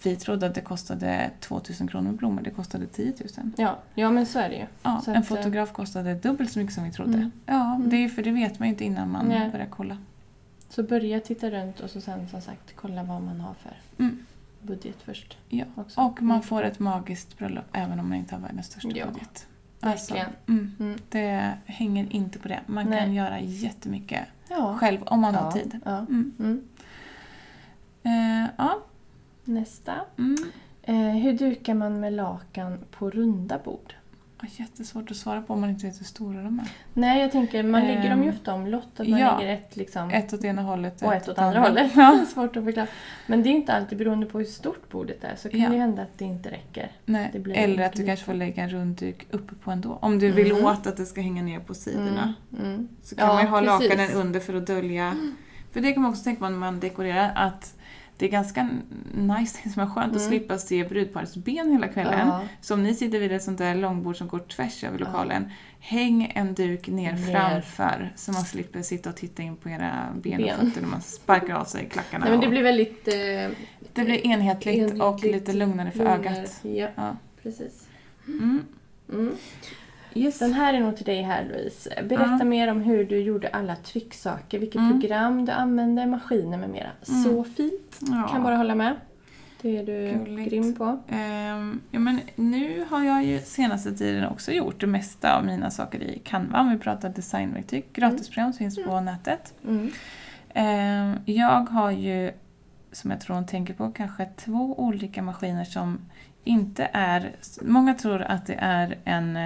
Speaker 2: vi trodde att det kostade 2000 kronor med blommor, det kostade 10 000.
Speaker 1: Ja, ja, men så är det ju.
Speaker 2: Ja,
Speaker 1: Så
Speaker 2: en
Speaker 1: att, eh,
Speaker 2: fotograf kostade dubbelt så mycket som vi trodde.
Speaker 1: Mm.
Speaker 2: Ja,
Speaker 1: Mm.
Speaker 2: det är för det vet man ju inte innan man
Speaker 1: Nej.
Speaker 2: börjar kolla.
Speaker 1: Så börja titta runt och så sen som sagt kolla vad man har för
Speaker 2: Mm.
Speaker 1: budget först.
Speaker 2: Ja.
Speaker 1: Också.
Speaker 2: Och man
Speaker 1: Mm.
Speaker 2: får ett magiskt bröllop även om man inte har världens största
Speaker 1: Ja,
Speaker 2: budget.
Speaker 1: verkligen.
Speaker 2: mm, det hänger inte på det. Man kan
Speaker 1: Nej.
Speaker 2: göra jättemycket
Speaker 1: Ja.
Speaker 2: själv om man
Speaker 1: ja.
Speaker 2: har tid.
Speaker 1: Ja.
Speaker 2: Eh, ja.
Speaker 1: Nästa.
Speaker 2: Mm.
Speaker 1: Eh, hur dukar man med lakan på runda bord?
Speaker 2: Jättesvårt att svara på om man inte vet hur stora de är.
Speaker 1: Nej, jag tänker man lägger dem ju
Speaker 2: Ehm,
Speaker 1: ofta omlott. Att man
Speaker 2: ja.
Speaker 1: lägger ett liksom
Speaker 2: Ett åt ena hållet
Speaker 1: och ett åt andra hållet.
Speaker 2: Ja.
Speaker 1: Svårt att förklara. Men det är inte alltid beroende på hur stort bordet är så kan
Speaker 2: Ja.
Speaker 1: det hända att det inte räcker.
Speaker 2: Nej. Eller att du kanske får lägga en rundduk uppe på ändå. Om du vill
Speaker 1: Mm.
Speaker 2: åt att det ska hänga ner på sidorna.
Speaker 1: Mm. Mm.
Speaker 2: Så kan
Speaker 1: Ja,
Speaker 2: man ju ha
Speaker 1: precis.
Speaker 2: lakanen under för att dölja. För det kan man också tänka på när man dekorerar att det är ganska nice, det är skönt att
Speaker 1: Mm.
Speaker 2: slippa se brudparets ben hela kvällen.
Speaker 1: Ja.
Speaker 2: Så om ni sitter vid ett sånt där långbord som går tvärs över
Speaker 1: Ja.
Speaker 2: lokalen, häng en duk ner,
Speaker 1: Ner.
Speaker 2: framför så man slipper sitta och titta in på era ben,
Speaker 1: Ben.
Speaker 2: och fötter när man sparkar av sig klackarna.
Speaker 1: Nej, men det
Speaker 2: och-
Speaker 1: blir väldigt... Eh,
Speaker 2: det blir enhetligt, och
Speaker 1: enhetligt,
Speaker 2: lite lugnare för
Speaker 1: lugnare.
Speaker 2: ögat.
Speaker 1: Ja,
Speaker 2: Ja.
Speaker 1: precis.
Speaker 2: Mm.
Speaker 1: Mm.
Speaker 2: Yes.
Speaker 1: Den här är nog till dig här Louise. Berätta
Speaker 2: Ja.
Speaker 1: mer om hur du gjorde alla trycksaker, vilket
Speaker 2: Mm.
Speaker 1: program du använde, maskiner med mera.
Speaker 2: Mm.
Speaker 1: Så fint!
Speaker 2: Ja.
Speaker 1: Kan bara hålla med. Det är du
Speaker 2: Gulligt.
Speaker 1: grym på.
Speaker 2: Ehm, ja, men nu har jag ju senaste tiden också gjort det mesta av mina saker i Canva. Om vi pratar designverktyg. Gratisprogram finns på nätet.
Speaker 1: Mm.
Speaker 2: Ehm, jag har ju, som jag tror hon tänker på, kanske två olika maskiner som inte är... Många tror att det är en,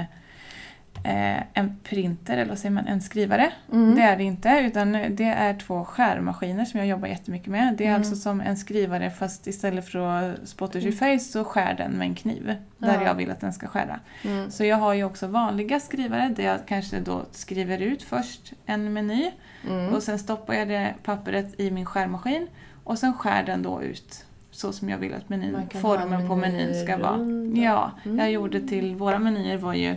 Speaker 2: eh, en printer, eller vad säger man, en skrivare.
Speaker 1: Mm.
Speaker 2: Det är det inte, utan det är två skärmaskiner som jag jobbar jättemycket med. Det är
Speaker 1: Mm.
Speaker 2: alltså som en skrivare fast istället för att spotta your face så skär den med en kniv. Där
Speaker 1: Ja.
Speaker 2: jag vill att den ska skära.
Speaker 1: Mm.
Speaker 2: Så jag har ju också vanliga skrivare där jag kanske då skriver ut först en meny
Speaker 1: Mm.
Speaker 2: och sen stoppar jag det pappret i min skärmaskin och sen skär den då ut så som jag vill att menyn, formen på menyn ska vara. Ja,
Speaker 1: Mm.
Speaker 2: jag gjorde till våra menyer var ju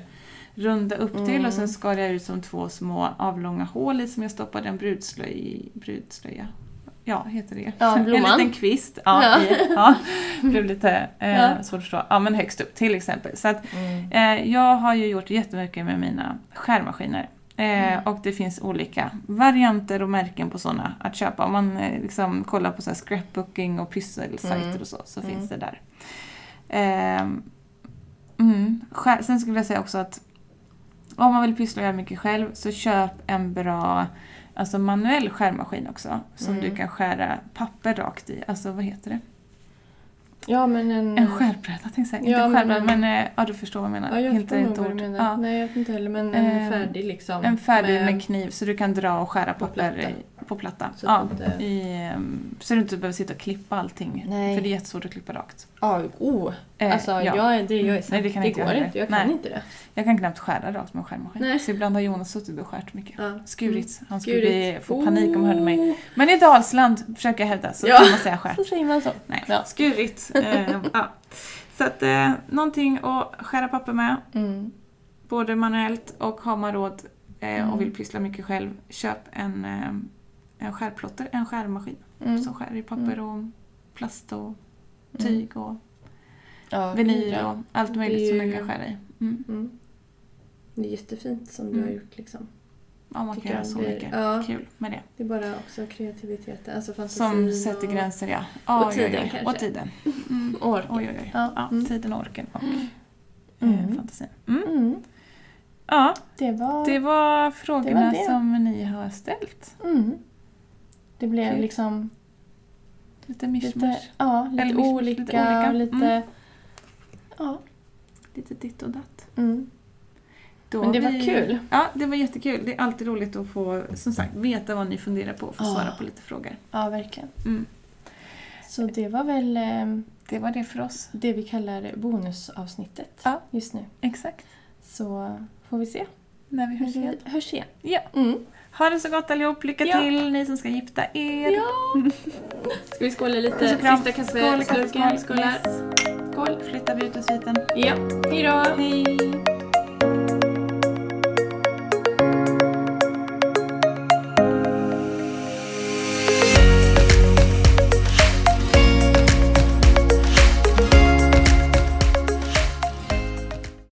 Speaker 2: runda upp till
Speaker 1: Mm.
Speaker 2: och sen skar jag ut som två små avlånga hål i som jag stoppade en brudslöj, brudslöja. Ja, heter det.
Speaker 1: Ja.
Speaker 2: En liten kvist. Ja,
Speaker 1: Ja.
Speaker 2: I, ja. Blev lite eh,
Speaker 1: Ja.
Speaker 2: svårt att förstå. Ja, men högst upp till exempel. Så att,
Speaker 1: Mm.
Speaker 2: Eh, jag har ju gjort jättemycket med mina skärmaskiner. Eh,
Speaker 1: Mm.
Speaker 2: Och det finns olika varianter och märken på sådana att köpa. Om man eh, liksom kollar på så scrapbooking och pysselsajter
Speaker 1: Mm.
Speaker 2: och så, så
Speaker 1: Mm.
Speaker 2: finns det där. Eh, mm. skär, sen skulle jag säga också att om man vill pyssla och göra mycket själv så köp en bra alltså manuell skärmaskin också. Som
Speaker 1: Mm.
Speaker 2: du kan skära papper rakt i. Alltså vad heter det?
Speaker 1: Ja, men en...
Speaker 2: En skärbräda tänkte jag säga.
Speaker 1: Ja,
Speaker 2: inte
Speaker 1: men
Speaker 2: skärbräda
Speaker 1: en-
Speaker 2: men, eh, ja du förstår vad jag menar.
Speaker 1: Ja, jag
Speaker 2: Hittar inte ord. Ja.
Speaker 1: Nej, jag vet inte heller, men en
Speaker 2: Eh,
Speaker 1: färdig liksom.
Speaker 2: En färdig med kniv så du kan dra och skära
Speaker 1: På platta.
Speaker 2: på platta.
Speaker 1: Så
Speaker 2: ja,
Speaker 1: inte-
Speaker 2: i, ehm, så du inte behöver sitta och klippa allting.
Speaker 1: Nej.
Speaker 2: För det är jättesvårt att klippa rakt.
Speaker 1: Ja, oh.
Speaker 2: Eh,
Speaker 1: Alltså,
Speaker 2: ja.
Speaker 1: jag, det, jag är
Speaker 2: Nej,
Speaker 1: sant.
Speaker 2: det kan
Speaker 1: det
Speaker 2: inte jag
Speaker 1: går
Speaker 2: heller.
Speaker 1: inte. Jag kan
Speaker 2: Nej.
Speaker 1: inte det.
Speaker 2: Jag kan knappt skära rakt med en skärmaskin.
Speaker 1: Nej.
Speaker 2: Så ibland har Jonas suttit och skärt mycket.
Speaker 1: Ja.
Speaker 2: Skurit. Han skulle bli, få panik om han hörde mig.
Speaker 1: Oh.
Speaker 2: Men i Dalsland försöker jag hävda så
Speaker 1: Ja.
Speaker 2: kan man säga skärt.
Speaker 1: Så säger man så.
Speaker 2: Nej,
Speaker 1: Ja.
Speaker 2: skurit. Eh, ja. Så att eh, någonting att skära papper med.
Speaker 1: Mm.
Speaker 2: Både manuellt och har man råd eh,
Speaker 1: Mm.
Speaker 2: och vill pyssla mycket själv, köp en, eh, en skärplotter, en skärmaskin
Speaker 1: Mm.
Speaker 2: som skär i papper och plast och
Speaker 1: Mm.
Speaker 2: tyg och
Speaker 1: Ja,
Speaker 2: vinyl och allt möjligt
Speaker 1: är
Speaker 2: som
Speaker 1: ju-
Speaker 2: den kan skära i. Mm.
Speaker 1: Mm. Det är jättefint som du har
Speaker 2: Mm.
Speaker 1: gjort liksom.
Speaker 2: Ja, man kan göra så
Speaker 1: blir-
Speaker 2: mycket
Speaker 1: ja.
Speaker 2: kul med det.
Speaker 1: Det är bara också kreativiteten, alltså
Speaker 2: Som sätter
Speaker 1: och-
Speaker 2: gränser, ja. ja
Speaker 1: och tiden
Speaker 2: oj, oj. Och tiden. Mm.
Speaker 1: och orken.
Speaker 2: Oj, oj.
Speaker 1: Ja.
Speaker 2: Ja,
Speaker 1: Mm.
Speaker 2: Tiden, orken och
Speaker 1: Mm.
Speaker 2: eh, fantasin. Mm.
Speaker 1: Mm.
Speaker 2: Ja,
Speaker 1: Det var...
Speaker 2: det var frågorna
Speaker 1: Det var det.
Speaker 2: som ni har ställt.
Speaker 1: Mm. Det blev
Speaker 2: Kul.
Speaker 1: liksom
Speaker 2: Lite mischmasch.
Speaker 1: ja, lite,
Speaker 2: Eller
Speaker 1: olika,
Speaker 2: lite olika.
Speaker 1: och lite...
Speaker 2: Mm.
Speaker 1: Ja.
Speaker 2: Lite ditt och datt. Då
Speaker 1: Men det var
Speaker 2: vi-
Speaker 1: kul.
Speaker 2: Ja, det var jättekul. Det är alltid roligt att få som sagt, veta vad ni funderar på och få
Speaker 1: Ja.
Speaker 2: svara på lite frågor.
Speaker 1: Ja, verkligen.
Speaker 2: Mm.
Speaker 1: Så det var väl eh,
Speaker 2: Det var det för oss.
Speaker 1: det vi kallar bonusavsnittet
Speaker 2: Ja.
Speaker 1: just nu.
Speaker 2: Exakt.
Speaker 1: Så får vi se
Speaker 2: När vi hörs igen.
Speaker 1: vi hörs igen.
Speaker 2: Ja.
Speaker 1: Mm.
Speaker 2: Ha det så gott allihop. Lycka
Speaker 1: Ja.
Speaker 2: till ni som ska gifta er.
Speaker 1: Ja! Ska vi skåla lite? Sista
Speaker 2: Skål,
Speaker 1: kaffeslurken.
Speaker 2: kaffeskål.
Speaker 1: Skålar.
Speaker 2: Yes.
Speaker 1: Skål.
Speaker 2: Flyttar vi ut ur sviten.
Speaker 1: Ja, hejdå!
Speaker 2: Hej!